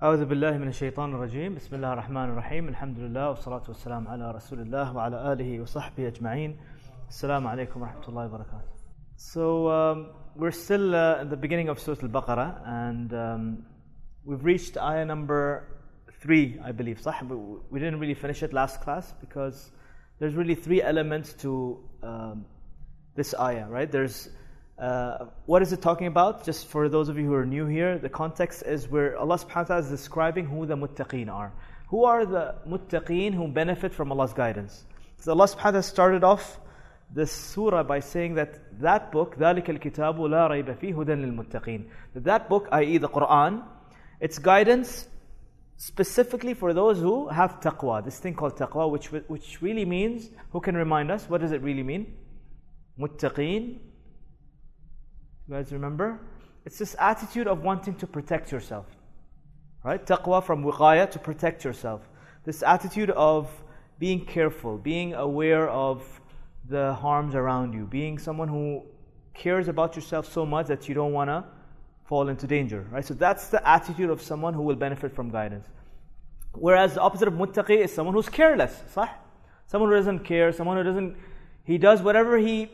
أعوذ بالله من الشيطان الرجيم بسم الله الرحمن الرحيم الحمد لله والصلاة والسلام على رسول الله وعلى آله وصحبه أجمعين السلام عليكم ورحمة الله وبركاته So um, we're still uh, at the beginning of Surah Al-Baqarah and um, we've reached ayah number 3 I believe صح? We didn't really finish it last class because there's really three elements to um, this ayah, right? There's uh, what is it talking about? Just for those of you who are new here, the context is where Allah subhanahu wa ta'ala is describing who the muttaqeen are. Who are the muttaqeen who benefit from Allah's guidance? So Allah subhanahu wa ta'ala started off this surah by saying that that book, ذَلِكَ الْكِتَابُ لَا رَيْبَ فِيهِ هُدًى لِلْمُتَّقِينَ That that book, i.e. the Quran, its guidance specifically for those who have taqwa, this thing called taqwa, which, which really means, who can remind us, what does it really mean? Muttaqeen, you guys remember? It's this attitude of wanting to protect yourself. Right? Taqwa from wiqaya to protect yourself. This attitude of being careful, being aware of the harms around you, being someone who cares about yourself so much that you don't want to fall into danger. Right? So that's the attitude of someone who will benefit from guidance. Whereas the opposite of muttaqi is someone who's careless. Sah? Someone who doesn't care, someone who doesn't, he does whatever he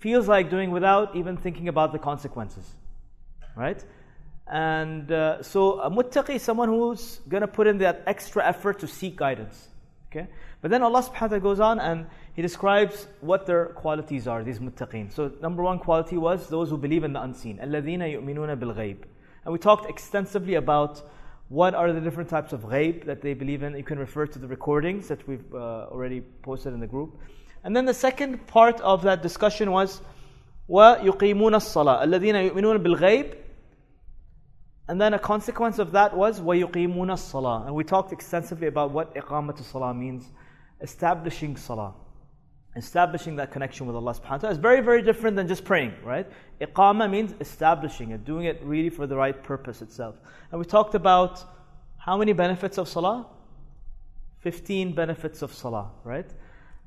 feels like doing without even thinking about the consequences. Right? And uh, so a muttaqi is someone who's going to put in that extra effort to seek guidance. Okay? But then Allah subhanahu wa ta'ala goes on and He describes what their qualities are, these muttaqeen. So number one quality was those who believe in the unseen. الَّذِينَ يُؤْمِنُونَ بِالْغَيْبِ And we talked extensively about what are the different types of ghaib that they believe in. You can refer to the recordings that we've uh, already posted in the group. And then the second part of that discussion was وَيُقِيمُونَ الصَّلَاةَ الَّذِينَ يُؤْمِنُونَ بِالْغَيْبِ And then a consequence of that was وَيُقِيمُونَ الصَّلَاةَ And we talked extensively about what إقامة salah means, establishing salah. Establishing that connection with Allah subhanahu wa ta'ala is very, very different than just praying, right? Iqama means establishing it, doing it really for the right purpose itself. And we talked about how many benefits of salah? 15 benefits of salah, right?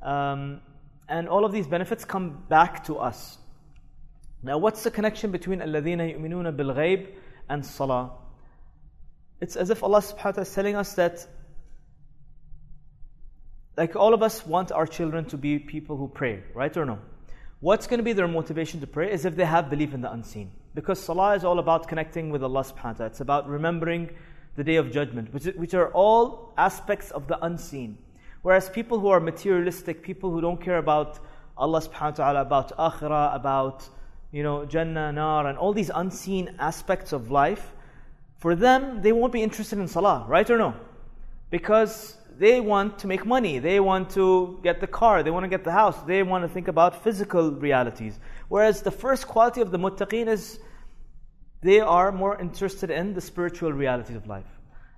Um, and all of these benefits come back to us. Now, what's the connection between الَّذِينَ يُؤْمِنُونَ بِالْغَيْبِ and salah? It's as if Allah subhanahu wa ta'ala is telling us that like all of us want our children to be people who pray, right or no? What's going to be their motivation to pray is if they have belief in the unseen. Because salah is all about connecting with Allah subhanahu wa ta'ala. It's about remembering the day of judgment, which, which are all aspects of the unseen. Whereas people who are materialistic, people who don't care about Allah subhanahu wa ta'ala, about akhirah, about you know, Jannah, Nar, and all these unseen aspects of life, for them, they won't be interested in Salah, right or no? Because they want to make money, they want to get the car, they want to get the house, they want to think about physical realities. Whereas the first quality of the muttaqeen is they are more interested in the spiritual realities of life.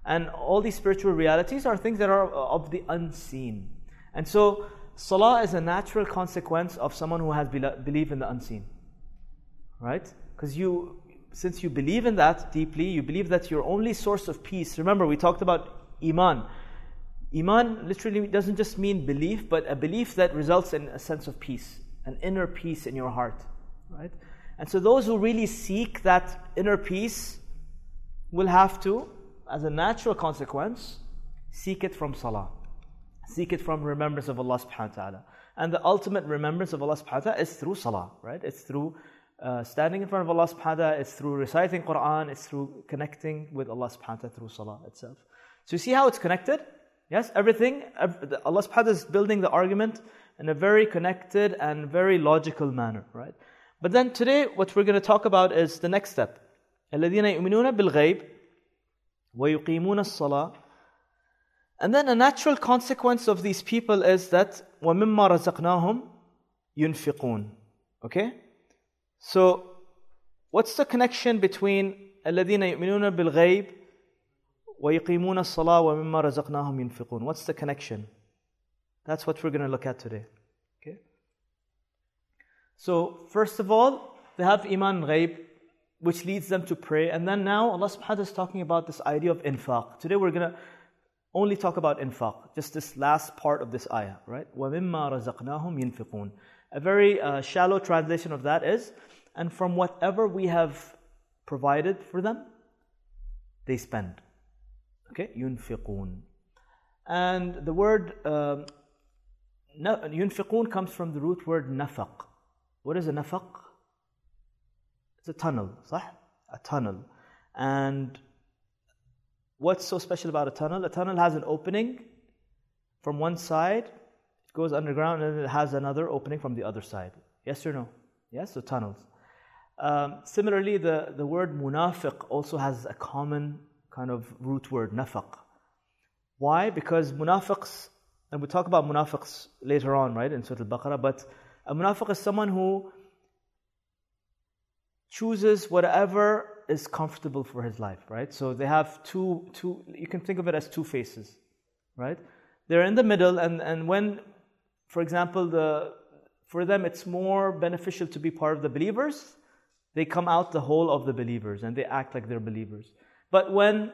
And all these spiritual realities are things that are of the unseen. And so, salah is a natural consequence of someone who has belief in the unseen. Right? Because you, since you believe in that deeply, you believe that your only source of peace. Remember, we talked about iman. Iman literally doesn't just mean belief, but a belief that results in a sense of peace, an inner peace in your heart. Right? And so, those who really seek that inner peace will have to as a natural consequence, seek it from salah. Seek it from remembrance of Allah subhanahu wa ta'ala. And the ultimate remembrance of Allah subhanahu wa ta'ala is through salah, right? It's through uh, standing in front of Allah subhanahu wa ta'ala, it's through reciting Quran, it's through connecting with Allah subhanahu wa ta'ala through salah itself. So you see how it's connected? Yes, everything, Allah subhanahu wa ta'ala is building the argument in a very connected and very logical manner, right? But then today, what we're going to talk about is the next step. الَّذِينَ يُؤْمِنُونَ بِالْغَيْبِ وَيُقِيمُونَ الصَّلَاةِ And then a natural consequence of these people is that وَمِمَّا رَزَقْنَاهُمْ يُنْفِقُونَ Okay? So, what's the connection between الَّذِينَ يُؤْمِنُونَ بِالْغَيْبِ وَيُقِيمُونَ الصَّلَاةَ وَمِمَّا رَزَقْنَاهُمْ يُنْفِقُونَ What's the connection? That's what we're going to look at today. Okay? So, first of all, they have iman غيب which leads them to pray. And then now Allah subhanahu wa ta'ala is talking about this idea of infaq. Today we're going to only talk about infaq, just this last part of this ayah, right? وَمِمَّا رَزَقْنَاهُمْ A very uh, shallow translation of that is, and from whatever we have provided for them, they spend. Okay? yunfiqun. And the word um, yunfiqun comes from the root word nafaq. What is a nafaq? It's a tunnel, صح? A tunnel. And what's so special about a tunnel? A tunnel has an opening from one side, it goes underground, and it has another opening from the other side. Yes or no? Yes, so tunnels. Um, similarly, the, the word munafiq also has a common kind of root word, nafaq. Why? Because munafiqs, and we talk about munafiqs later on, right, in Surah Al Baqarah, but a munafiq is someone who chooses whatever is comfortable for his life, right? So they have two, two you can think of it as two faces, right? They're in the middle, and, and when, for example, the, for them it's more beneficial to be part of the believers, they come out the hole of the believers and they act like they're believers. But when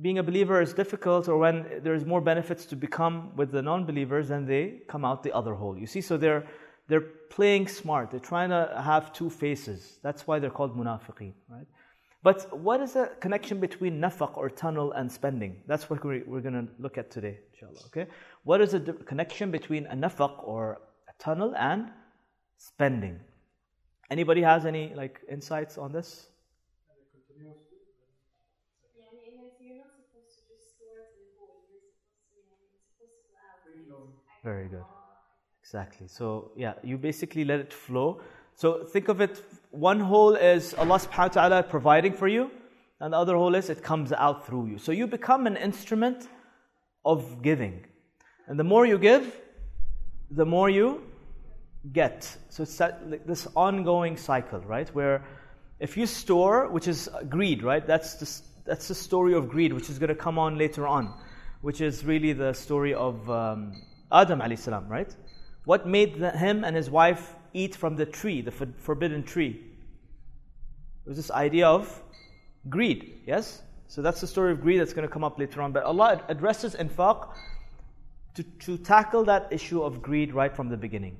being a believer is difficult or when there's more benefits to become with the non-believers then they come out the other hole you see so they're they're playing smart. They're trying to have two faces. That's why they're called munafiqeen right? But what is the connection between nafaq or tunnel and spending? That's what we're, we're going to look at today inshallah okay? What is the connection between a nafaq or a tunnel and spending? Anybody has any like insights on this? Very good. Exactly. So, yeah, you basically let it flow. So, think of it one hole is Allah subhanahu wa ta'ala providing for you, and the other hole is it comes out through you. So, you become an instrument of giving. And the more you give, the more you get. So, it's that, this ongoing cycle, right? Where if you store, which is greed, right? That's the, that's the story of greed, which is going to come on later on, which is really the story of. Um, Adam alayhi salam, right? What made him and his wife eat from the tree, the forbidden tree? It was this idea of greed, yes? So that's the story of greed that's going to come up later on. But Allah addresses infaq to, to tackle that issue of greed right from the beginning.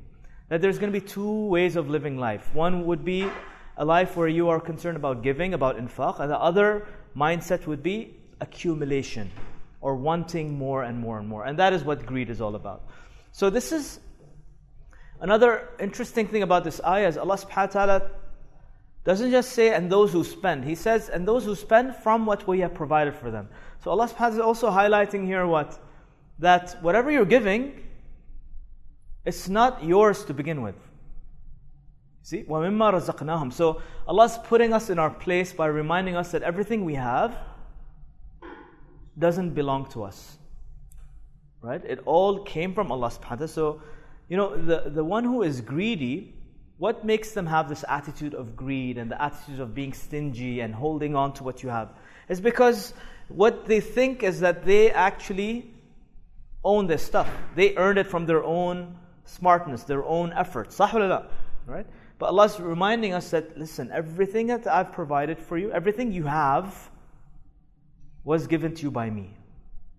That there's going to be two ways of living life. One would be a life where you are concerned about giving, about infaq, and the other mindset would be accumulation or wanting more and more and more. And that is what greed is all about. So, this is another interesting thing about this ayah is Allah subhanahu wa ta'ala doesn't just say, and those who spend. He says, and those who spend from what we have provided for them. So, Allah subhanahu wa ta'ala is also highlighting here what? That whatever you're giving, it's not yours to begin with. See? وَمِمَّا رَزَقْنَاهُمْ So, Allah's putting us in our place by reminding us that everything we have doesn't belong to us. Right? It all came from Allah subhanahu wa ta'ala. So, you know, the, the one who is greedy, what makes them have this attitude of greed and the attitude of being stingy and holding on to what you have? Is because what they think is that they actually own this stuff. They earned it from their own smartness, their own efforts. Right? But Allah's reminding us that, listen, everything that I've provided for you, everything you have, was given to you by me,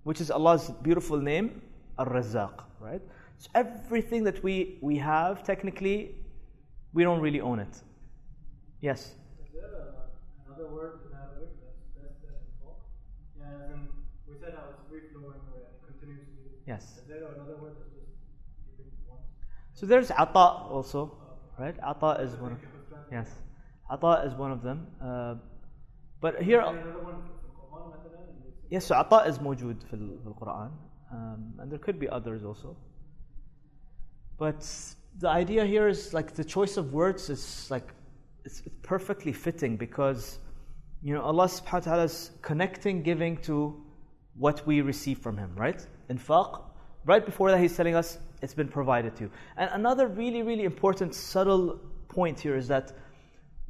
which is Allah's beautiful name, Ar-Razzaq, right? So everything that we, we have, technically, we don't really own it. Yes? Is there a, another word in Arabic that's best than Yeah, and we said how it's free flowing and it continues to be. Yes. Is there another word that's just giving once? So there's ata also, right? Ata is one of yes. Ata is one of them. Uh, but here Yes, so عطاء is موجود في, the Quran. Um, and there could be others also. But the idea here is like the choice of words is like it's perfectly fitting because you know Allah subhanahu wa ta'ala is connecting giving to what we receive from him, right? Infaq, right before that he's telling us it's been provided to you. And another really, really important subtle point here is that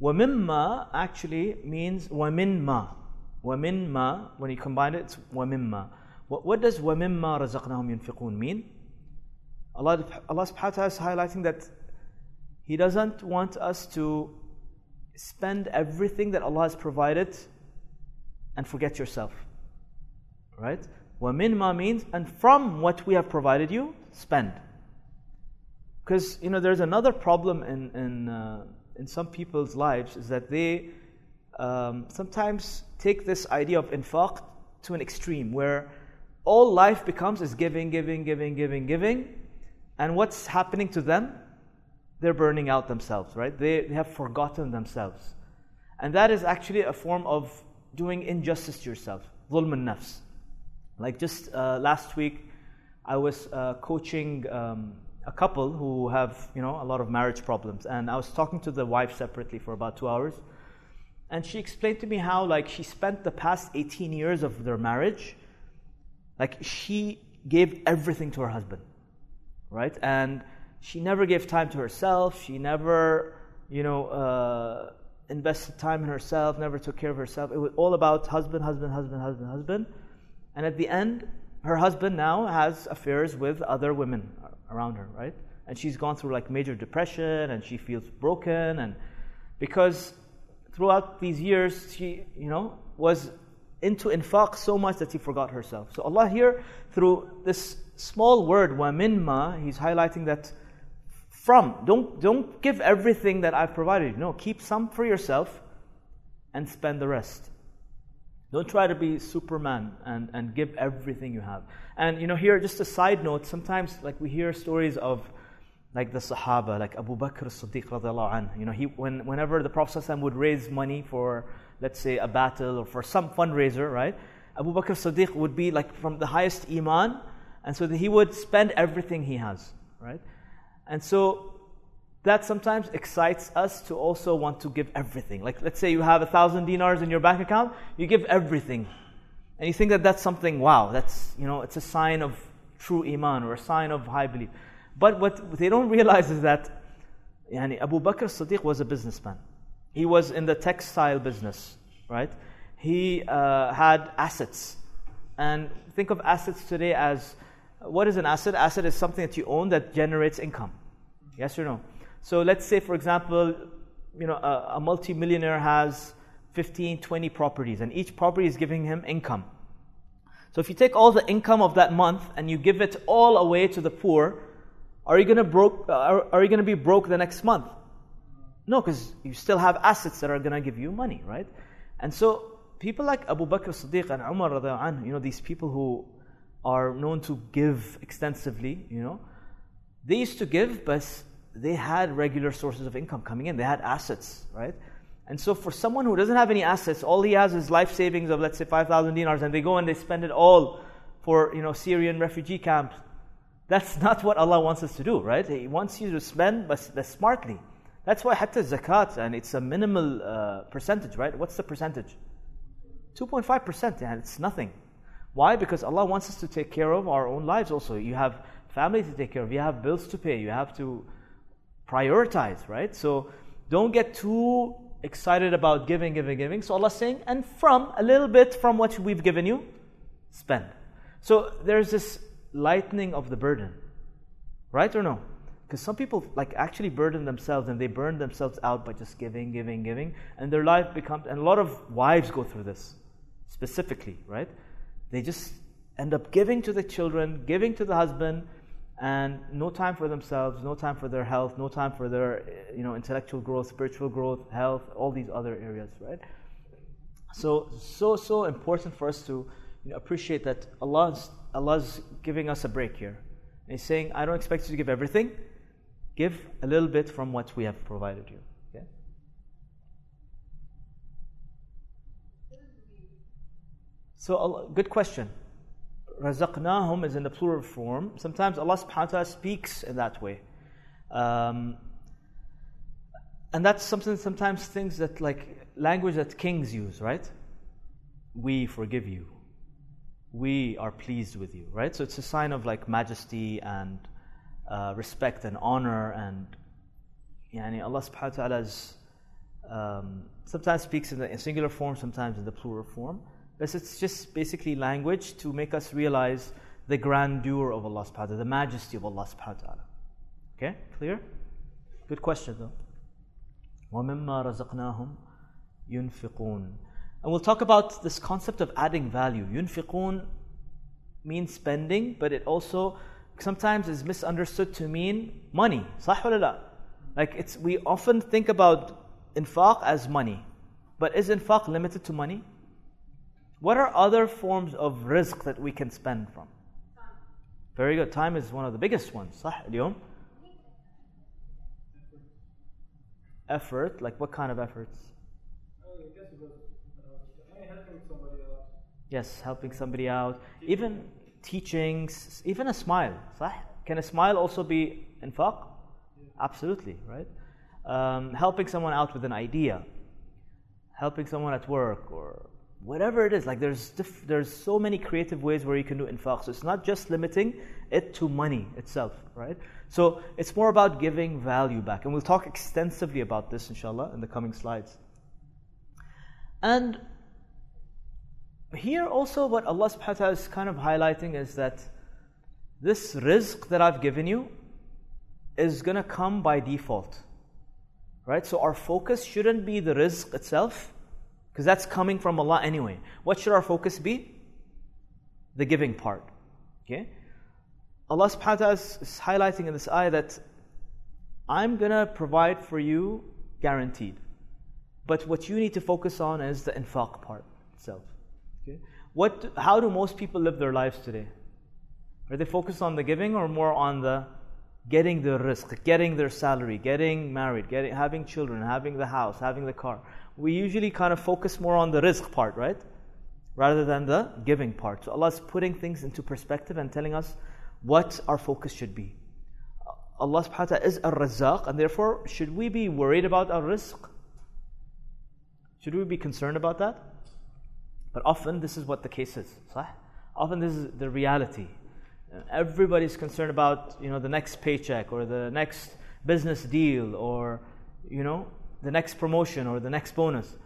wamimma actually means waminma. Waminma, when you combine it, it's wamimma. What, what does wamimma razaqnahum yunfiqun mean? Allah, Allah subhanahu wa ta'ala is highlighting that He doesn't want us to spend everything that Allah has provided and forget yourself. Right? Waminma means, and from what we have provided you, spend. Because, you know, there's another problem in, in, uh, in some people's lives is that they um, sometimes take this idea of infaq to an extreme where all life becomes is giving, giving, giving, giving, giving, and what's happening to them? They're burning out themselves, right? They, they have forgotten themselves. And that is actually a form of doing injustice to yourself. Dhulm nafs. Like just uh, last week, I was uh, coaching um, a couple who have, you know, a lot of marriage problems. And I was talking to the wife separately for about two hours. And she explained to me how, like, she spent the past 18 years of their marriage, like, she gave everything to her husband, right? And she never gave time to herself. She never, you know, uh, invested time in herself, never took care of herself. It was all about husband, husband, husband, husband, husband. And at the end, her husband now has affairs with other women around her, right? And she's gone through like major depression and she feels broken and because throughout these years she, you know, was into infaq so much that she forgot herself. So Allah here through this small word minma, he's highlighting that from. Don't, don't give everything that I've provided you. No, keep some for yourself and spend the rest. Don't try to be Superman and, and give everything you have. And you know, here just a side note, sometimes like we hear stories of like the Sahaba, like Abu Bakr as-Siddiq radiallahu anh. You know, he, when, whenever the Prophet would raise money for, let's say, a battle or for some fundraiser, right? Abu Bakr as-Siddiq would be like from the highest iman, and so he would spend everything he has, right? And so that sometimes excites us to also want to give everything. Like, let's say you have a thousand dinars in your bank account, you give everything. And you think that that's something, wow, that's, you know, it's a sign of true iman or a sign of high belief. But what they don't realize is that yani, Abu Bakr Siddiq was a businessman. He was in the textile business, right? He uh, had assets. And think of assets today as what is an asset? Asset is something that you own that generates income. Yes or no? So let's say, for example, you know, a, a multimillionaire has 15, 20 properties, and each property is giving him income. So if you take all the income of that month and you give it all away to the poor, are you going to broke? Uh, are, are you to be broke the next month? No, because you still have assets that are going to give you money, right? And so people like Abu Bakr Siddiq and Umar, you know, these people who are known to give extensively, you know, they used to give, but they had regular sources of income coming in. They had assets, right? And so for someone who doesn't have any assets, all he has is life savings of let's say 5,000 dinars and they go and they spend it all for, you know, Syrian refugee camps. That's not what Allah wants us to do, right? He wants you to spend but, smartly. That's why hatta zakat and it's a minimal uh, percentage, right? What's the percentage? 2.5%, and it's nothing. Why? Because Allah wants us to take care of our own lives also. You have family to take care of, you have bills to pay, you have to prioritize, right? So don't get too excited about giving, giving, giving. So Allah's saying, and from a little bit from what we've given you, spend. So there's this lightening of the burden, right or no? Because some people like actually burden themselves and they burn themselves out by just giving, giving, giving, and their life becomes. And a lot of wives go through this specifically, right? They just end up giving to the children, giving to the husband, and no time for themselves, no time for their health, no time for their eh, you know intellectual growth, spiritual growth, health, all these other areas, right? So so so important for us to you know, appreciate that Allah's Allah's giving us a break here. And He's saying, I don't expect you to give everything. Give a little bit from what we have provided you. Okay? So, good question razaqnahum is in the plural form. Sometimes Allah subhanahu wa ta'ala speaks in that way. Um, and that's something sometimes things that like language that kings use, right? We forgive you. We are pleased with you, right? So it's a sign of like majesty and uh, respect and honor and yani Allah subhanahu wa ta'ala um, sometimes speaks in the singular form, sometimes in the plural form. But it's just basically language to make us realize the grandeur of Allah subhanahu wa ta'ala, the majesty of Allah subhanahu wa ta'ala. Okay, clear? Good question though. وَمِمَّا and we'll talk about this concept of adding value. Yunfiqun means spending, but it also sometimes is misunderstood to mean money. Sahulillah. Like it's we often think about infaq as money. But is infaq limited to money? What are other forms of rizq that we can spend from? Very good. Time is one of the biggest ones. صح اليوم? Effort, like what kind of efforts? Yes, helping somebody out. Even teachings, even a smile. صح? Can a smile also be infaq? Absolutely, right? Um, helping someone out with an idea, helping someone at work or whatever it is. Like there's diff- there's so many creative ways where you can do infaq. So it's not just limiting it to money itself, right? So it's more about giving value back, and we'll talk extensively about this, inshallah, in the coming slides. And here also what Allah subhanahu wa ta'ala is kind of highlighting is that this rizq that I've given you is gonna come by default. Right? So our focus shouldn't be the rizq itself, because that's coming from Allah anyway. What should our focus be? The giving part. Okay? Allah subhanahu wa ta'ala is highlighting in this ayah that I'm gonna provide for you guaranteed. But what you need to focus on is the infaq part itself. Okay? What, how do most people live their lives today? Are they focused on the giving or more on the getting the rizq, getting their salary, getting married, getting, having children, having the house, having the car? We usually kind of focus more on the rizq part, right? Rather than the giving part. So Allah is putting things into perspective and telling us what our focus should be. Allah subhanahu wa ta'ala is a razzaq, and therefore, should we be worried about our rizq? Should we be concerned about that? But often this is what the case is. صح? Often this is the reality. Everybody's concerned about you know the next paycheck or the next business deal or you know the next promotion or the next bonus.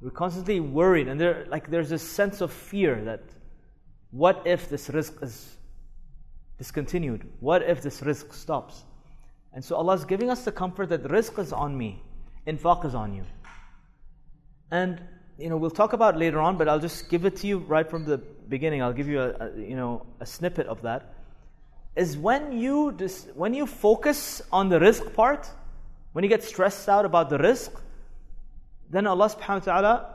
We're constantly worried, and there like there's this sense of fear that what if this rizq is discontinued? What if this rizq stops? And so Allah is giving us the comfort that rizq is on me, infaq is on you. And you know we'll talk about later on, but I'll just give it to you right from the beginning. I'll give you a, a you know a snippet of that. Is when you dis, when you focus on the rizq part, when you get stressed out about the rizq, then Allah Subhanahu wa Taala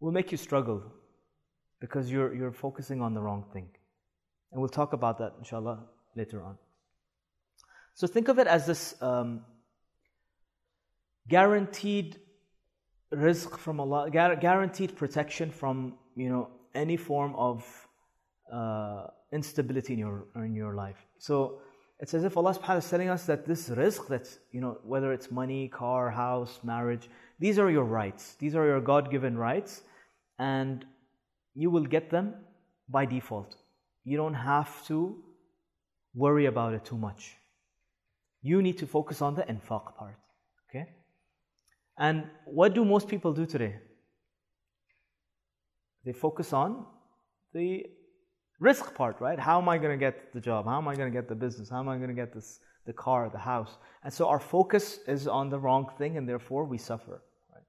will make you struggle because you're you're focusing on the wrong thing. And we'll talk about that inshallah later on. So think of it as this um, guaranteed rizq from Allah, guar- guaranteed protection from you know any form of uh, instability in your in your life. So it's as if Allah subhanahu wa ta'ala is telling us that this rizq that's you know, whether it's money, car, house, marriage, these are your rights. These are your God-given rights, and you will get them by default. You don't have to worry about it too much. You need to focus on the infaq part. Okay? And what do most people do today? They focus on the rizq part, right? How am I going to get the job? How am I going to get the business? How am I going to get this, the car, the house? And so our focus is on the wrong thing, and therefore we suffer. Right?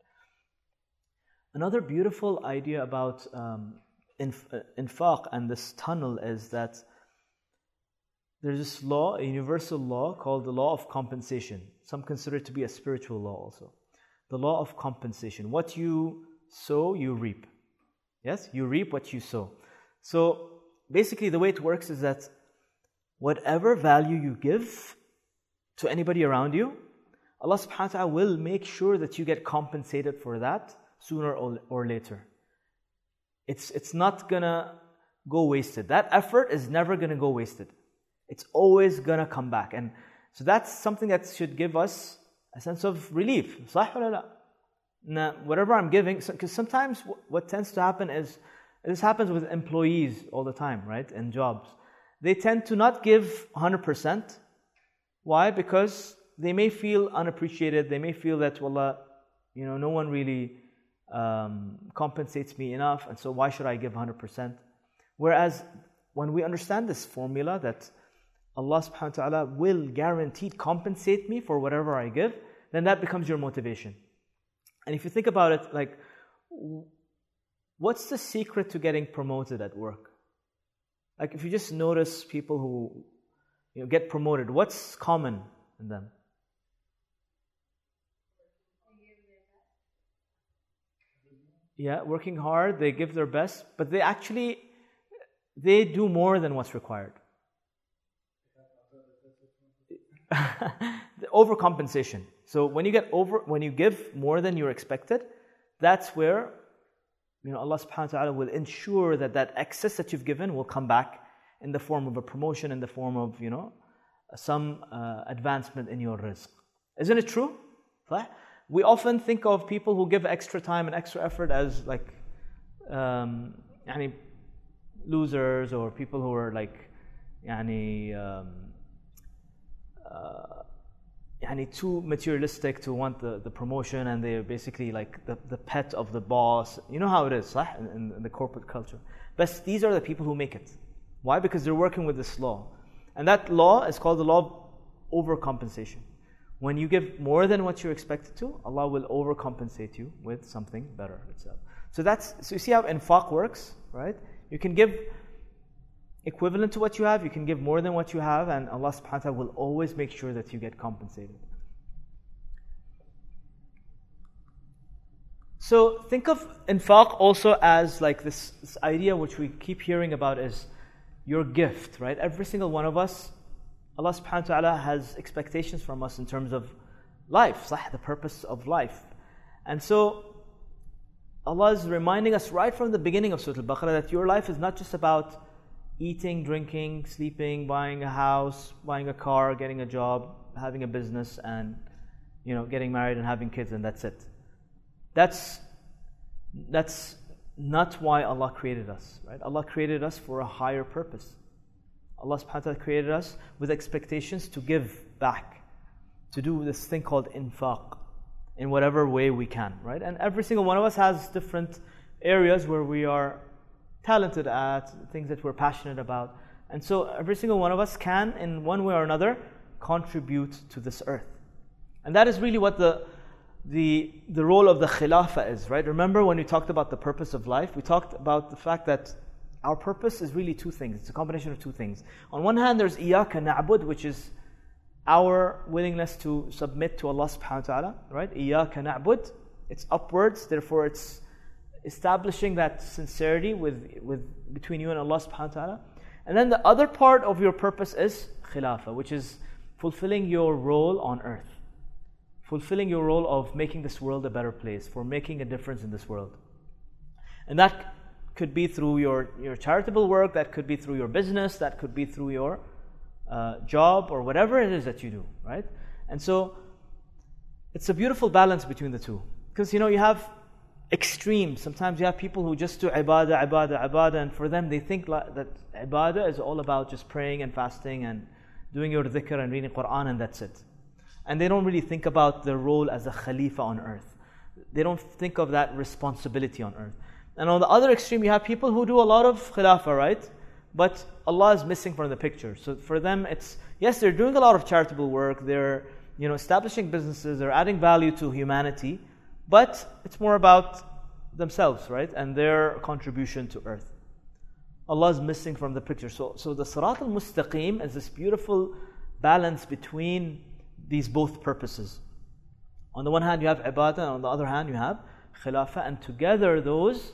Another beautiful idea about um, inf- uh, infaq and this tunnel is that there's this law, a universal law called the law of compensation. Some consider it to be a spiritual law also. The law of compensation. What you sow, you reap. Yes? You reap what you sow. So basically, the way it works is that whatever value you give to anybody around you, Allah subhanahu wa ta'ala will make sure that you get compensated for that sooner or, or later. It's, it's not gonna go wasted. That effort is never gonna go wasted. It's always gonna come back. And so that's something that should give us a sense of relief. صح ولا لا? Now, whatever I'm giving, because sometimes what tends to happen is, this happens with employees all the time, right, in jobs. They tend to not give 100%. Why? Because they may feel unappreciated. They may feel that, wallah, you know, no one really um, compensates me enough, and so why should I give 100%? Whereas when we understand this formula that Allah subhanahu wa ta'ala will guaranteed compensate me for whatever I give, then that becomes your motivation. And if you think about it, like, what's the secret to getting promoted at work? Like, if you just notice people who you know, get promoted, what's common in them? yeah, working hard, they give their best, but they actually they do more than what's required. overcompensation. So when you get over, when you give more than you're expected, that's where you know Allah Subhanahu wa Taala will ensure that that excess that you've given will come back in the form of a promotion, in the form of you know some uh, advancement in your rizq. Isn't it true? We often think of people who give extra time and extra effort as like, um, yani losers or people who are like, yani, um, uh, yani too materialistic to want the, the promotion and they're basically like the, the pet of the boss. You know how it is, right? In, in the corporate culture. But these are the people who make it. Why? Because they're working with this law. And that law is called the law of overcompensation. When you give more than what you're expected to, Allah will overcompensate you with something better itself. So that's so you see how infaq works, right? You can give equivalent to what you have, you can give more than what you have, and Allah subhanahu wa ta'ala will always make sure that you get compensated. So think of infaq also as like this, this idea which we keep hearing about is your gift, right? Every single one of us Allah subhanahu wa ta'ala has expectations from us in terms of life, the purpose of life. And so Allah is reminding us right from the beginning of Surah Al-Baqarah that your life is not just about eating, drinking, sleeping, buying a house, buying a car, getting a job, having a business, and you know, getting married and having kids, and that's it. That's that's not why Allah created us, right? Allah created us for a higher purpose. Allah subhanahu wa ta'ala created us with expectations to give back, to do this thing called infaq in whatever way we can, right? And every single one of us has different areas where we are talented at, things that we're passionate about. And so every single one of us can, in one way or another, contribute to this earth. And that is really what the, the, the role of the khilafah is, right? Remember when we talked about the purpose of life? We talked about the fact that our purpose is really two things. It's a combination of two things. On one hand, there's iyaka na'bud, which is our willingness to submit to Allah subhanahu wa ta'ala, right? Iyaka na'bud. It's upwards, therefore it's establishing that sincerity with, with between you and Allah subhanahu wa ta'ala. And then the other part of your purpose is khilafah, which is fulfilling your role on earth. Fulfilling your role of making this world a better place, for making a difference in this world. And that could be through your, your charitable work, that could be through your business, that could be through your uh, job or whatever it is that you do, right? And so it's a beautiful balance between the two. Because you know, you have extremes. Sometimes you have people who just do ibadah, ibadah, ibadah, and for them they think that ibadah is all about just praying and fasting and doing your dhikr and reading Quran and that's it. And they don't really think about their role as a khalifa on earth. They don't think of that responsibility on earth. And on the other extreme, you have people who do a lot of khilafah, right? But Allah is missing from the picture. So for them, it's yes, they're doing a lot of charitable work. They're you know establishing businesses. They're adding value to humanity, but it's more about themselves, right? And their contribution to earth. Allah is missing from the picture. So, so the Sirat al Mustaqim is this beautiful balance between these both purposes. On the one hand, you have ibadah, and on the other hand, you have khilafah, and together those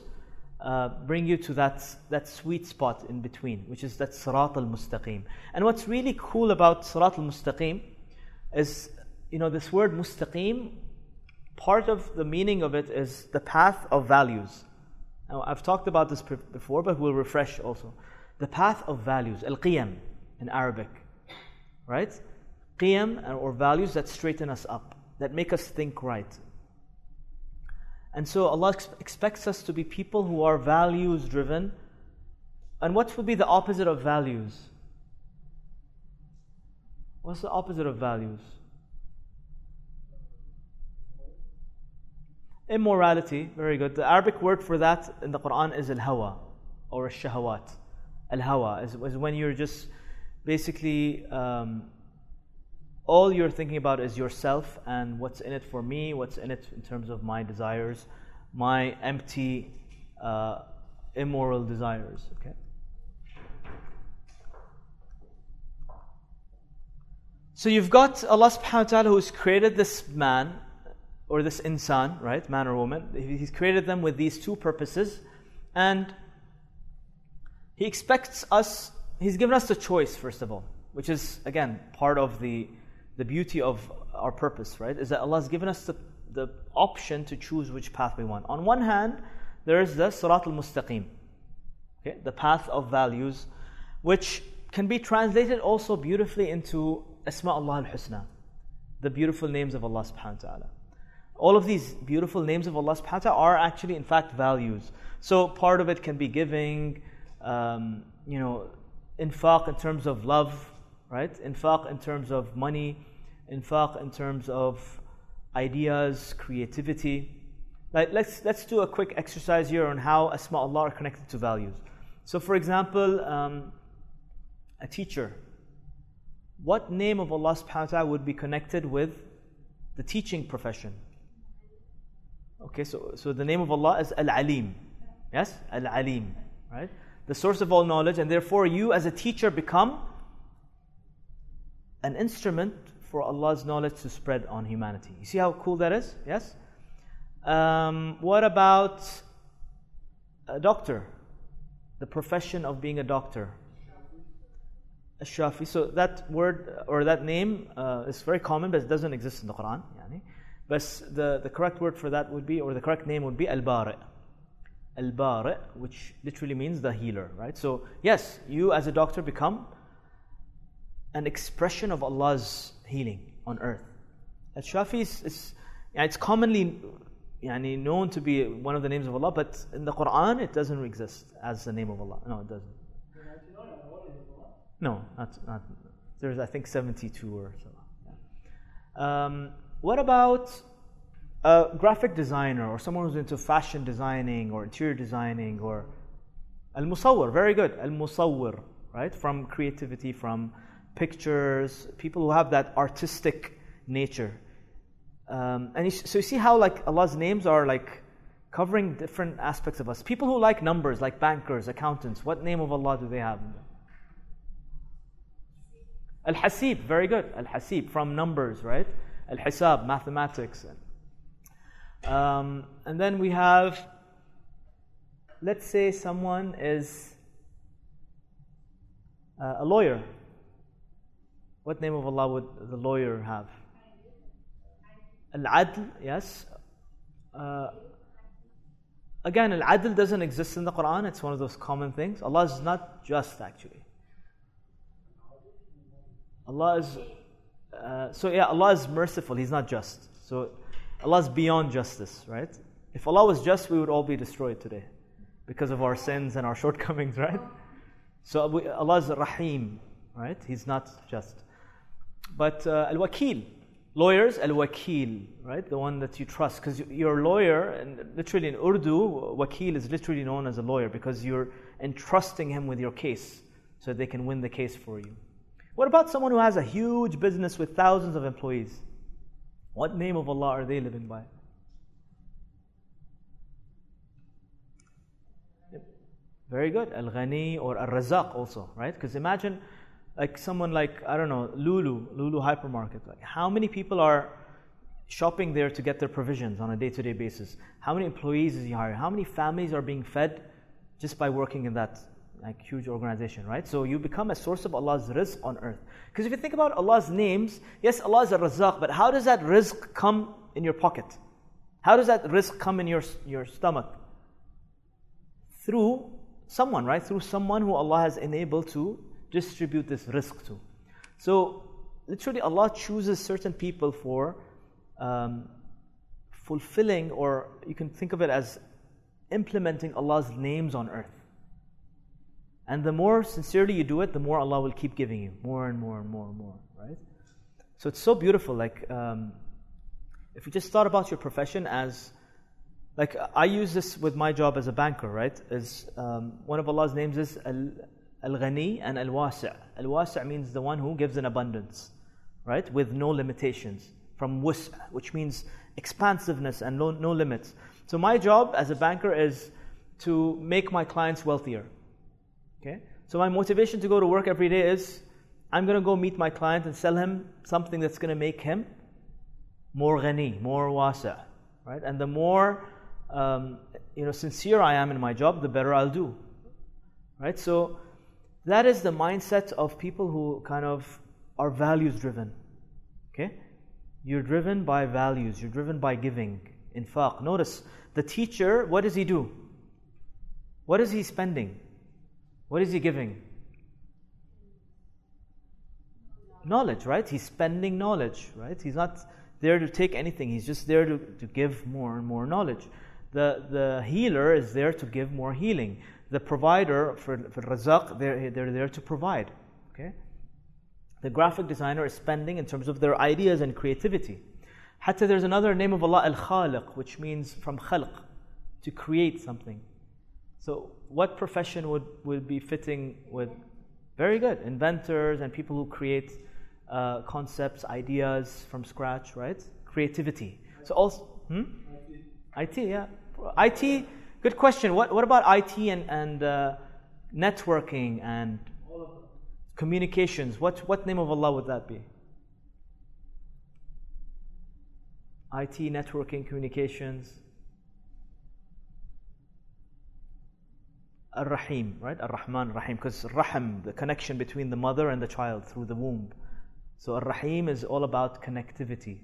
uh, bring you to that, that sweet spot in between, which is that Sirat al Mustaqim. And what's really cool about Sirat al Mustaqim is, you know, this word Mustaqim, part of the meaning of it is the path of values. Now, I've talked about this before, but we'll refresh also. The path of values, al qiyam in Arabic, right? Qiyam or values that straighten us up, that make us think right, and so Allah ex- expects us to be people who are values driven. And what would be the opposite of values? What's the opposite of values? Immorality, very good. The Arabic word for that in the Quran is al hawa or shahawat. Al hawa is, is when you're just basically um, all you're thinking about is yourself and what's in it for me, what's in it in terms of my desires, my empty, uh, immoral desires. Okay. So you've got Allah subhanahu wa ta'ala who's created this man or this insan, right, man or woman, He's created them with these two purposes, and He expects us, He's given us the choice, first of all, which is, again, part of the, the beauty of our purpose, right, is that Allah has given us the, the option to choose which path we want. On one hand, there is the Sirat al Mustaqim, okay, the path of values, which can be translated also beautifully into Asma Allah al Husna, the beautiful names of Allah subhanahu wa ta'ala. All of these beautiful names of Allah subhanahu wa ta'ala are actually, in fact, values. So part of it can be giving, um, you know, infaq in terms of love, right? Infaq in terms of money, infaq in terms of ideas, creativity. Like, let's, let's do a quick exercise here on how Asma Allah are connected to values. So, for example, um, a teacher. What name of Allah subhanahu wa ta'ala would be connected with the teaching profession? Okay, so, so the name of Allah is Al Alim. Yes? Al Alim. Right? The source of all knowledge, and therefore you as a teacher become an instrument for Allah's knowledge to spread on humanity. You see how cool that is? Yes? Um, what about a doctor? The profession of being a doctor. Shafi. So that word or that name uh, is very common, but it doesn't exist in the Quran. Yani. But the, the correct word for that would be, or the correct name would be Al Bari. Al Bari, which literally means the healer, right? So, yes, you as a doctor become an expression of Allah's healing on earth. Al Shafi is, is it's commonly yani, known to be one of the names of Allah, but in the Quran it doesn't exist as the name of Allah. No, it doesn't. No, not, not there's I think 72 or so. Um, what about a graphic designer or someone who's into fashion designing or interior designing or al musawwir? Very good, al musawwir, right? From creativity, from pictures, people who have that artistic nature. Um, and you, so you see how like Allah's names are like covering different aspects of us. People who like numbers, like bankers, accountants, what name of Allah do they have? Al Hasib, very good. Al Hasib, from numbers, right? Al Hisab, mathematics. Um, and then we have, let's say someone is uh, a lawyer. What name of Allah would the lawyer have? Al Adl, yes. Uh, again, Al Adl doesn't exist in the Quran, it's one of those common things. Allah is not just actually. Allah is uh, so yeah, Allah is merciful. He's not just. So Allah is beyond justice, right? If Allah was just, we would all be destroyed today because of our sins and our shortcomings, right? So Allah is Rahim, right? He's not just. But uh, Al Wakil, lawyers, Al Wakil, right? The one that you trust. Because your lawyer, and literally in Urdu, Wakil is literally known as a lawyer because you're entrusting him with your case so they can win the case for you. What about someone who has a huge business with thousands of employees? What name of Allah are they living by? Very good. Al Ghani or Al Razak also, right? Because imagine like someone like, I don't know, Lulu, Lulu hypermarket. Like how many people are shopping there to get their provisions on a day to day basis? How many employees is he hiring? How many families are being fed just by working in that like huge organization, right? So you become a source of Allah's rizq on earth. Because if you think about Allah's names, yes, Allah is a razaq, but how does that rizq come in your pocket? How does that rizq come in your, your stomach? Through someone, right? Through someone who Allah has enabled to distribute this rizq to. So literally, Allah chooses certain people for um, fulfilling, or you can think of it as implementing Allah's names on earth. And the more sincerely you do it, the more Allah will keep giving you more and more and more and more, right? So it's so beautiful. Like, um, if you just thought about your profession as, like, I use this with my job as a banker, right? Is um, one of Allah's names is Al Ghani and Al Wasi'. Al Wasi' means the one who gives in abundance, right? With no limitations. From wus', which means expansiveness and no, no limits. So my job as a banker is to make my clients wealthier Okay? So my motivation to go to work every day is I'm going to go meet my client and sell him something that's going to make him more ghani, more wasa, right? And the more um, you know sincere I am in my job, the better I'll do, right? So that is the mindset of people who kind of are values driven. Okay, you're driven by values. You're driven by giving. In Infaq. Notice the teacher. What does he do? What is he spending? What is he giving? Knowledge, right? He's spending knowledge, right? He's not there to take anything, he's just there to, to give more and more knowledge. The, the healer is there to give more healing. The provider for, for razaq, they're, they're there to provide. Okay? The graphic designer is spending in terms of their ideas and creativity. Hatta there's another name of Allah, Al Khaliq, which means from khalq, to create something. So, what profession would, would be fitting with? Very good. Inventors and people who create uh, concepts, ideas from scratch, right? Creativity. So, also, hmm? IT, yeah. IT, good question. What, what about IT and, and uh, networking and communications? What, what name of Allah would that be? IT, networking, communications. Ar-Rahim, right? Ar-Rahman, Rahim. Because Rahim, the connection between the mother and the child through the womb. So Ar-Rahim is all about connectivity.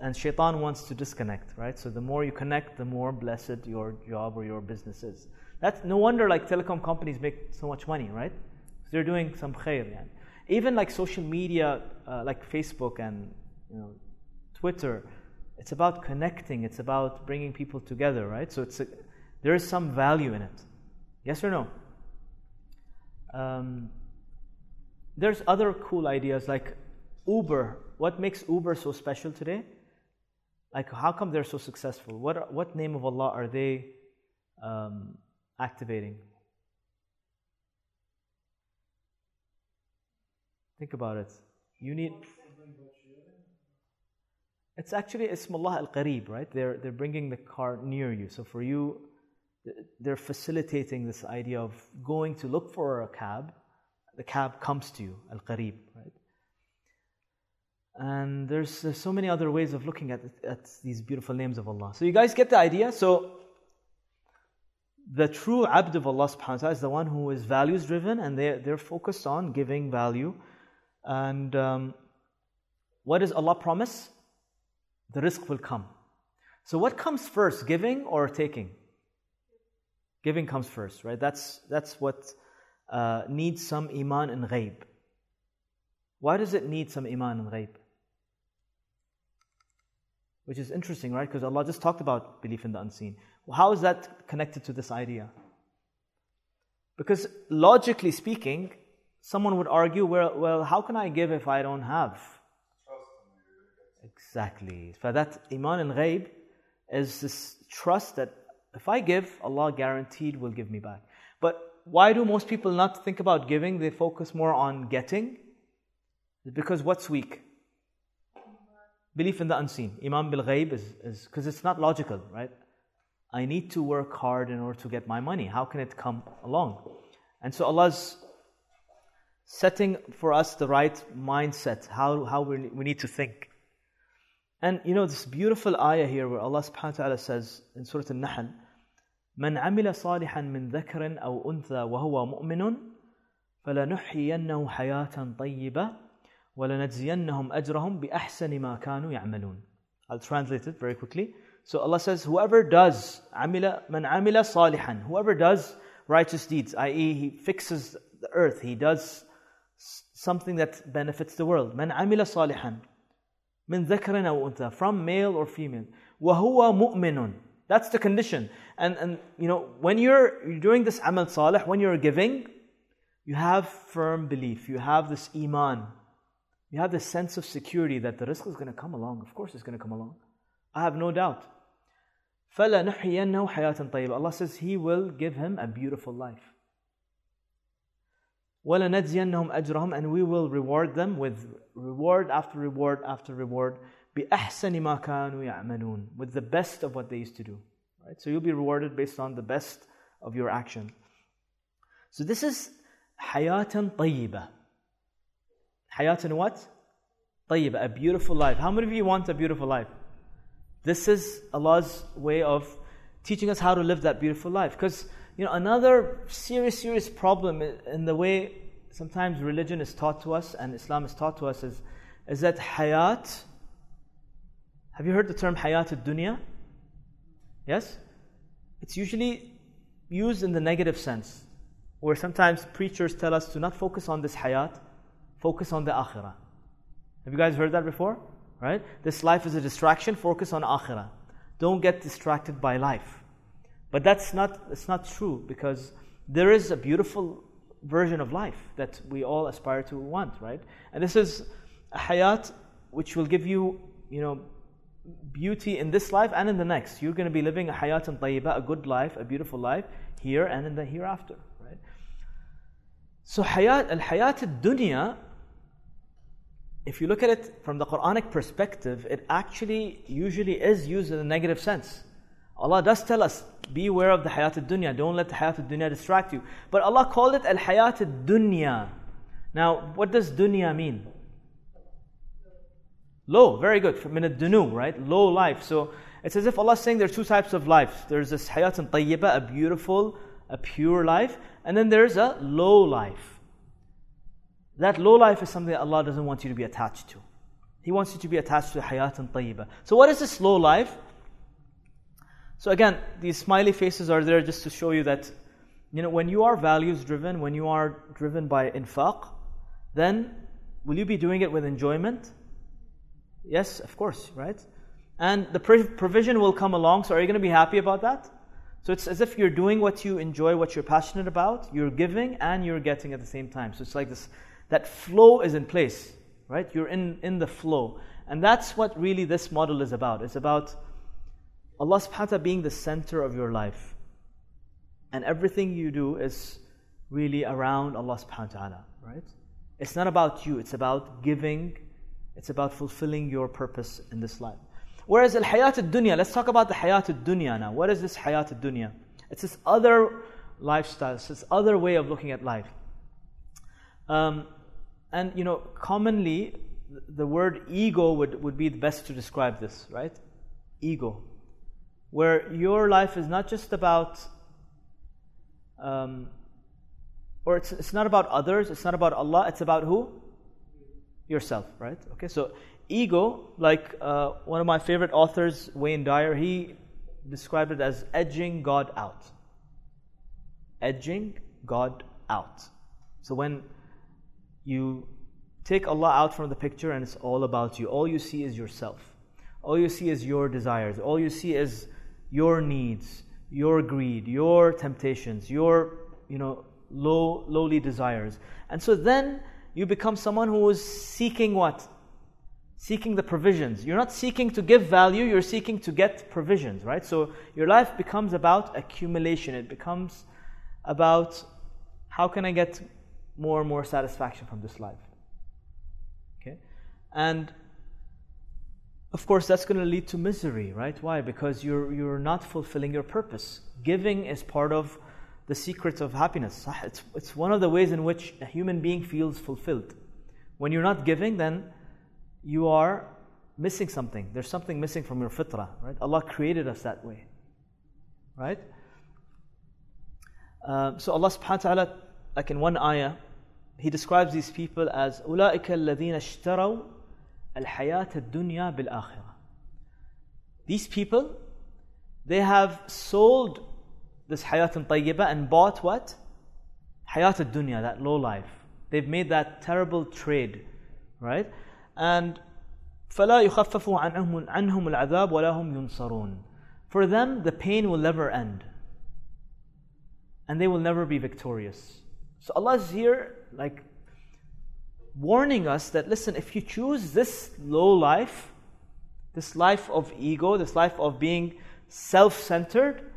And shaitan wants to disconnect, right? So the more you connect, the more blessed your job or your business is. That's no wonder like telecom companies make so much money, right? They're doing some khair. Even like social media, uh, like Facebook and you know, Twitter, it's about connecting. It's about bringing people together, right? So it's a, there is some value in it. Yes or no? Um, there's other cool ideas like Uber. What makes Uber so special today? Like, how come they're so successful? What, what name of Allah are they um, activating? Think about it. You need. It's actually Ismullah al Qareeb, right? They're, they're bringing the car near you. So for you, they're facilitating this idea of going to look for a cab. The cab comes to you, al Qareeb, right? And there's, there's so many other ways of looking at, at these beautiful names of Allah. So you guys get the idea? So the true abd of Allah subhanahu wa ta'ala is the one who is values driven and they're, they're focused on giving value. And um, what does Allah promise? The rizq will come. So what comes first, giving or taking? Giving comes first, right? That's, that's what uh, needs some iman and ghaib. Why does it need some iman and ghaib? Which is interesting, right? Because Allah just talked about belief in the unseen. How is that connected to this idea? Because logically speaking, someone would argue, well, well how can I give if I don't have? Exactly. For that iman and ghaib is this trust that if I give, Allah guaranteed will give me back. But why do most people not think about giving? They focus more on getting. Because what's weak? Belief in the unseen. Iman bil ghaib is because it's not logical, right? I need to work hard in order to get my money. How can it come along? And so Allah's setting for us the right mindset, how, how we, we need to think. And you know, this beautiful ayah here where Allah subhanahu wa ta'ala says in Surah Al Nahl, من عمل صالحا من ذكر أو أنثى وهو مؤمن فلنحيينه حياة طيبة ولنجزينهم أجرهم بأحسن ما كانوا يعملون I'll translate it very quickly. So Allah says, whoever does, عمل, من عمل صالحا, whoever does righteous deeds, i.e. he fixes the earth, he does something that benefits the world. من عمل صالحا, من ذكر أو أنثى, from male or female. وهو مؤمن, that's the condition. And, and you know, when you're, you're doing this amal salih, when you're giving, you have firm belief, you have this iman, you have this sense of security that the rizq is going to come along. Of course, it's going to come along. I have no doubt. فَلَنُحْيَنَّهُ Allah says He will give him a beautiful life. وَلَنَجْزِيَنَّهُمْ أَجْرَهُمْ And we will reward them with reward after reward after reward بِأَحْسَنِ مَا كَانُوا يَعْمَلُونَ With the best of what they used to do. Right? So you'll be rewarded based on the best of your action. So this is حَيَاةً طَيِّبَةً حَيَاةً what? طَيِّبَةً A beautiful life. How many of you want a beautiful life? This is Allah's way of teaching us how to live that beautiful life. Because you know another serious, serious problem in the way sometimes religion is taught to us and Islam is taught to us is, is that hayat have you heard the term hayat dunya? Yes? It's usually used in the negative sense, where sometimes preachers tell us to not focus on this hayat, focus on the akhirah. Have you guys heard that before? Right? This life is a distraction, focus on akhirah. Don't get distracted by life. But that's not, that's not true because there is a beautiful version of life that we all aspire to want, right? And this is a hayat which will give you, you know, beauty in this life and in the next. You're going to be living a hayat and tayyiba, a good life, a beautiful life here and in the hereafter, right? So hayat, al hayat al dunya if you look at it from the Quranic perspective, it actually usually is used in a negative sense. Allah does tell us, be aware of the hayat al-dunya, don't let the hayat al-dunya distract you. But Allah called it al hayat al-dunya. Now, what does dunya mean? Low, very good. From min dunu, right? Low life. So it's as if Allah is saying there are two types of life. There's this hayat tayyiba, a beautiful, a pure life, and then there's a low life. That low life is something that Allah doesn't want you to be attached to. He wants you to be attached to hayat and tayyiba. So, what is this low life? So, again, these smiley faces are there just to show you that you know, when you are values driven, when you are driven by infaq, then will you be doing it with enjoyment? Yes, of course, right? And the provision will come along, so are you going to be happy about that? So it's as if you're doing what you enjoy, what you're passionate about, you're giving and you're getting at the same time. So it's like this that flow is in place, right? You're in, in the flow. And that's what really this model is about. It's about Allah subhanahu wa ta'ala being the center of your life. And everything you do is really around Allah subhanahu wa ta'ala, right? It's not about you, it's about giving, it's about fulfilling your purpose in this life. Whereas al hayat al dunya, let's talk about the hayat al dunya now. What is this hayat al dunya? It's this other lifestyle, it's this other way of looking at life. Um, and you know, commonly the word ego would, would be the best to describe this, right? Ego. Where your life is not just about, um, or it's, it's not about others, it's not about Allah, it's about who? Yourself, right? Okay, so ego, like uh, one of my favorite authors, Wayne Dyer, he described it as edging God out. Edging God out. So when you take Allah out from the picture and it's all about you. All you see is yourself. All you see is your desires. All you see is your needs, your greed, your temptations, your you know low lowly desires. And so then you become someone who is seeking what? Seeking the provisions. You're not seeking to give value, you're seeking to get provisions, right? So your life becomes about accumulation. It becomes about how can I get more and more satisfaction from this life. Okay? And of course, that's going to lead to misery, right? Why? Because you're, you're not fulfilling your purpose. Giving is part of the secret of happiness. It's, it's one of the ways in which a human being feels fulfilled. When you're not giving, then you are missing something. There's something missing from your fitrah, right? Allah created us that way, right? Uh, so Allah subhanahu wa ta'ala, like in one ayah, he describes these people as أولئك الذين اشتروا الحياة الدنيا بالآخرة. These people, they have sold this hayat tayyiba and bought what? Hayat dunya, that low life. They've made that terrible trade, right? And فلا يخفف عنهم عنهم العذاب ولا هم ينصرون. For them, the pain will never end, and they will never be victorious. So Allah is here like warning us that listen, if you choose this low life, this life of ego, this life of being self centered,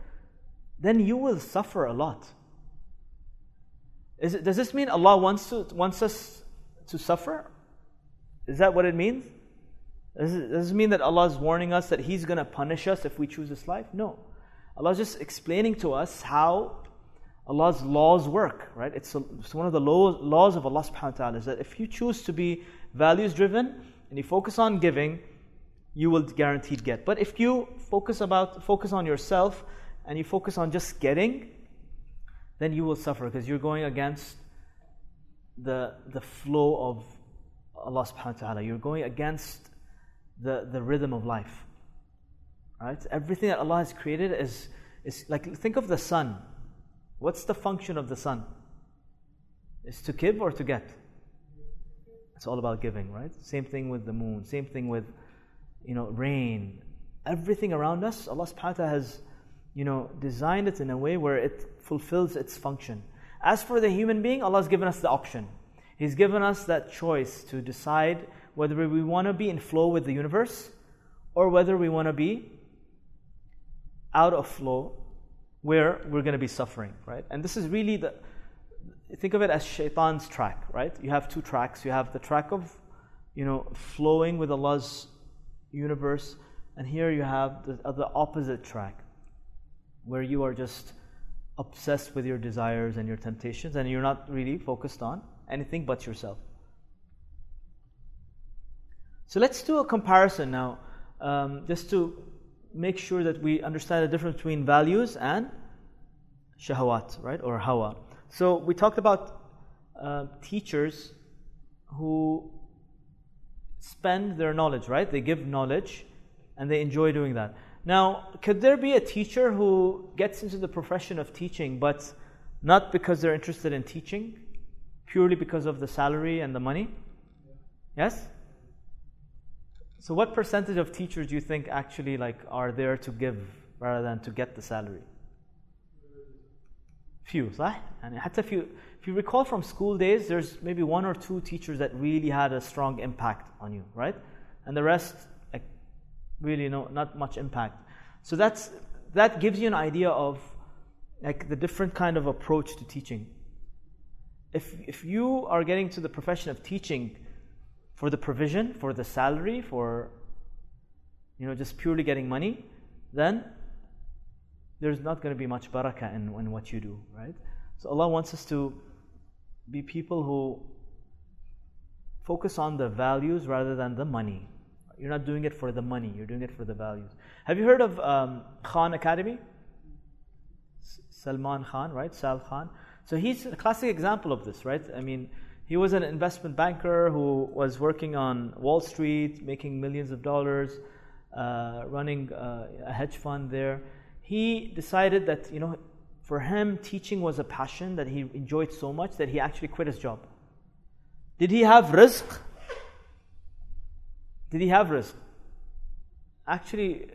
then you will suffer a lot. It, does this mean Allah wants, to, wants us to suffer? Is that what it means? Does it, does it mean that Allah is warning us that He's going to punish us if we choose this life? No. Allah is just explaining to us how Allah's laws work, right? It's, a, it's one of the laws, laws of Allah subhanahu wa ta'ala is that if you choose to be values driven, and you focus on giving, you will guaranteed get. But if you focus about focus on yourself and you focus on just getting, then you will suffer because you're going against the the flow of Allah subhanahu wa ta'ala. You're going against the, the rhythm of life. Right? Everything that Allah has created is, is like think of the sun. What's the function of the sun? Is to give or to get? It's all about giving, right? Same thing with the moon, same thing with you know rain. Everything around us, Allah subhanahu wa ta'ala has you know designed it in a way where it fulfills its function. As for the human being, Allah has given us the option. He's given us that choice to decide whether we want to be in flow with the universe or whether we want to be out of flow where we're going to be suffering, right? And this is really the think of it as shaitan's track, right? You have two tracks. You have the track of, you know, flowing with Allah's universe, and here you have the, the opposite track, where you are just obsessed with your desires and your temptations, and you're not really focused on anything but yourself. So let's do a comparison now, um, just to make sure that we understand the difference between values and shahawat, right, or hawa. So we talked about uh, teachers who spend their knowledge, right? They give knowledge and they enjoy doing that. Now, could there be a teacher who gets into the profession of teaching, but not because they're interested in teaching, purely because of the salary and the money? Yes? So what percentage of teachers do you think actually like are there to give rather than to get the salary? Few, صح؟ يعني حتى if you if you recall from school days, there's maybe one or two teachers that really had a strong impact on you, right? And the rest, like, really no, not much impact. So that's that gives you an idea of like the different kind of approach to teaching if, if you are getting to the profession of teaching for the provision, for the salary, for you know just purely getting money, then there's not going to be much barakah in, in what you do, right? So Allah wants us to be people who focus on the values rather than the money. You're not doing it for the money, you're doing it for the values. Have you heard of um, Khan Academy? Salman Khan, right? Sal Khan. So he's a classic example of this, right? I mean, he was an investment banker who was working on Wall Street, making millions of dollars, uh, running uh, a hedge fund there. He decided that, you know, for him, teaching was a passion that he enjoyed so much that he actually quit his job. Did he have rizq? Did he have rizq? Actually,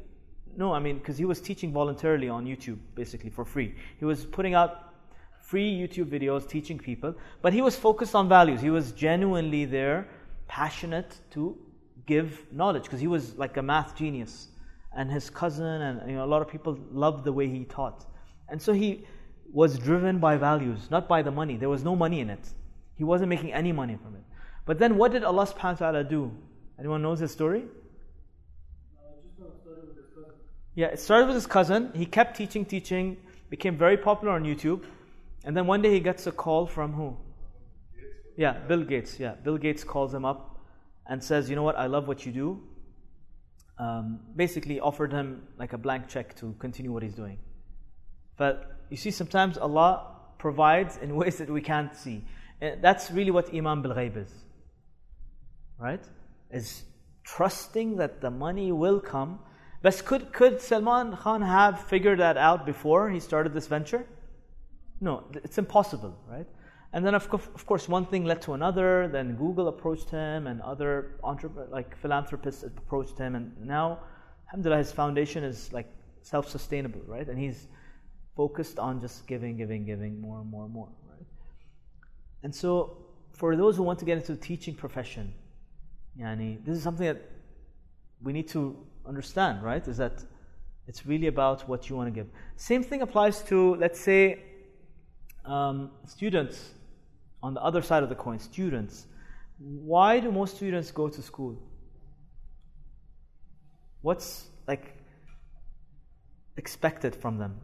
no, I mean, because he was teaching voluntarily on YouTube, basically, for free. He was putting out free YouTube videos teaching people, but he was focused on values. He was genuinely there, passionate to give knowledge because he was like a math genius. And his cousin and you know, a lot of people loved the way he taught. And so he was driven by values, not by the money. There was no money in it. He wasn't making any money from it. But then what did Allah subhanahu wa ta'ala do? Anyone knows his story? Yeah, it started with his cousin. He kept teaching, teaching, became very popular on YouTube. And then one day he gets a call from who? Yeah, Bill Gates. Yeah, Bill Gates calls him up and says, "You know what? I love what you do." Um, basically, offered him like a blank check to continue what he's doing. But you see, sometimes Allah provides in ways that we can't see. And that's really what Iman bil Ghaib is. Right? Is trusting that the money will come. But could, could Salman Khan have figured that out before he started this venture? No, it's impossible, right? And then, of, co- of course, one thing led to another. Then Google approached him, and other entrep- like philanthropists approached him, and now, alhamdulillah, his foundation is like self-sustainable, right? And he's focused on just giving, giving, giving more and more and more, right? And so, for those who want to get into the teaching profession, yani, this is something that we need to understand, right? Is that it's really about what you want to give. Same thing applies to, let's say, um, students, on the other side of the coin, students, why do most students go to school? What's like expected from them?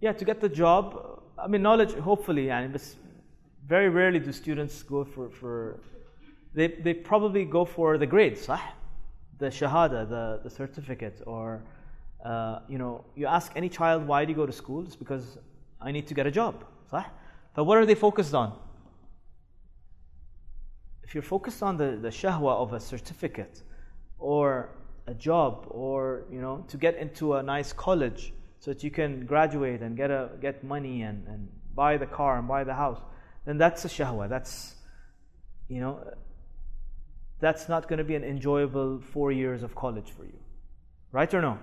Yeah, to get the job. I mean, knowledge, hopefully, and very rarely do students go for, for they, they probably go for the grades, صح? the shahada, the, the certificate, or uh, you know, you ask any child why do you go to school? It's because I need to get a job, صح? But what are they focused on? If you're focused on the, the shahwa of a certificate, or a job, or you know, to get into a nice college, so that you can graduate and get a get money and, and buy the car and buy the house, then that's a shahwa. That's you know that's not going to be an enjoyable four years of college for you. Right or no?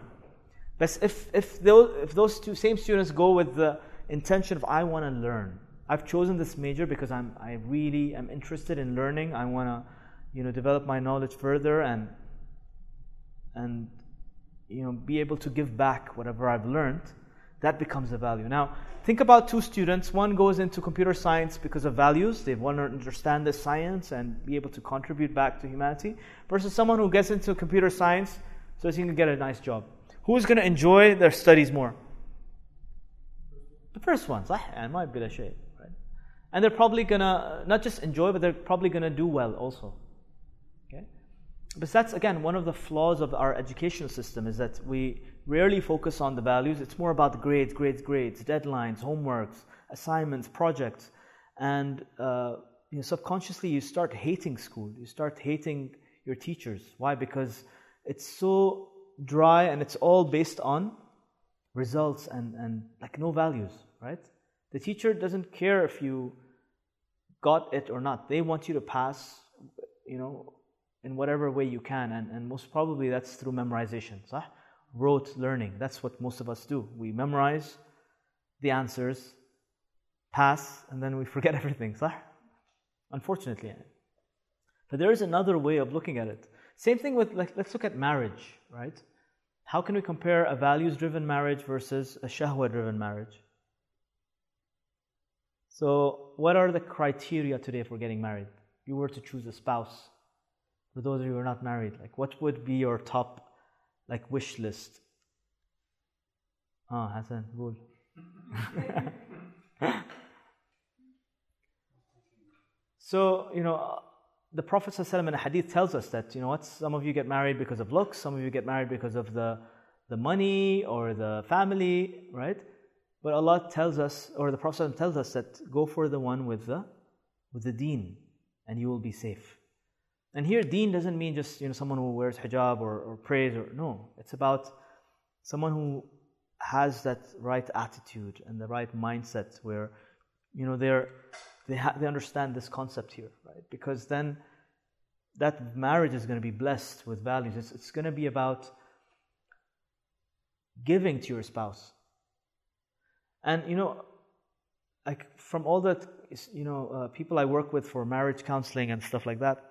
But if, if, those, if those two same students go with the intention of, I want to learn, I've chosen this major because I'm, I really am interested in learning, I want to you know, develop my knowledge further and, and you know, be able to give back whatever I've learned, that becomes a value. Now, think about two students. One goes into computer science because of values. They want to understand the science and be able to contribute back to humanity. Versus someone who gets into computer science so he can get a nice job. Who's going to enjoy their studies more? The first ones. Ah, and might be the shade. Right? And they're probably going to not just enjoy, but they're probably going to do well also. Okay? But that's, again, one of the flaws of our educational system is that we rarely focus on the values. It's more about the grades, grades, grades, deadlines, homeworks, assignments, projects. And uh, you know, subconsciously, you start hating school. You start hating your teachers. Why? Because it's so dry and it's all based on results and, and like no values, right? The teacher doesn't care if you got it or not. They want you to pass, you know, in whatever way you can. And, and most probably that's through memorization. صح? Rote learning. That's what most of us do. We memorize the answers, pass, and then we forget everything. صح? Unfortunately. But there is another way of looking at it. Same thing with, like, let's look at marriage, right? How can we compare a values driven marriage versus a shahwa driven marriage? So, what are the criteria today for getting married? If you were to choose a spouse, for those of you who are not married, like what would be your top like wish list. Ah, Hassan, good. so, you know, the Prophet ﷺ in a hadith tells us that, you know what, some of you get married because of looks, some of you get married because of the, the money or the family, right? But Allah tells us, or the Prophet tells us that go for the one with the, with the deen and you will be safe. And here, deen doesn't mean just you know someone who wears hijab or, or prays or no. It's about someone who has that right attitude and the right mindset where you know they're they ha- they understand this concept here, right? Because then that marriage is going to be blessed with values. It's, it's going to be about giving to your spouse. And you know, like from all that you know uh, people I work with for marriage counseling and stuff like that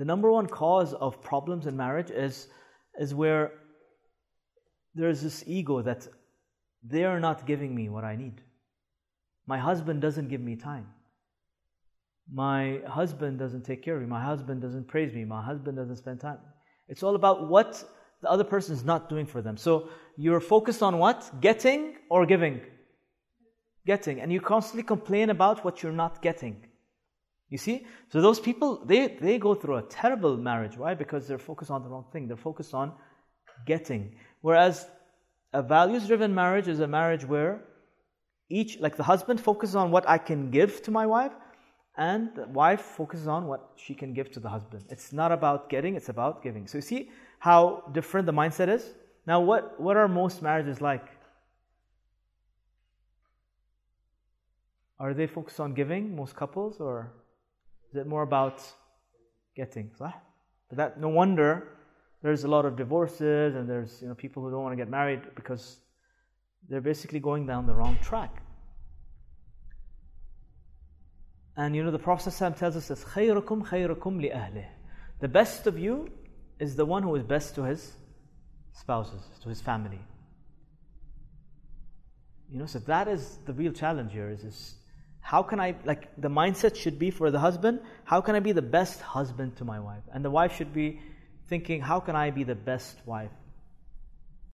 the number one cause of problems in marriage is, is where there's this ego that they are not giving me what I need. My husband doesn't give me time. My husband doesn't take care of me. My husband doesn't praise me. My husband doesn't spend time. It's all about what the other person is not doing for them. So you're focused on what? Getting or giving? Getting. And you constantly complain about what you're not getting. You see? So those people, they, they go through a terrible marriage. Why? Because they're focused on the wrong thing. They're focused on getting. Whereas a values driven marriage is a marriage where each, like the husband focuses on what I can give to my wife, and the wife focuses on what she can give to the husband. It's not about getting, it's about giving. So you see how different the mindset is? Now, what, what are most marriages like? Are they focused on giving, most couples, or is it more about getting? But that no wonder there's a lot of divorces and there's you know people who don't want to get married because they're basically going down the wrong track. And you know the Prophet tells us this خيركم خيركم لأهله. The best of you is the one who is best to his spouses, to his family. You know, so that is the real challenge here is, is how can I, like, the mindset should be for the husband, how can I be the best husband to my wife? And the wife should be thinking, how can I be the best wife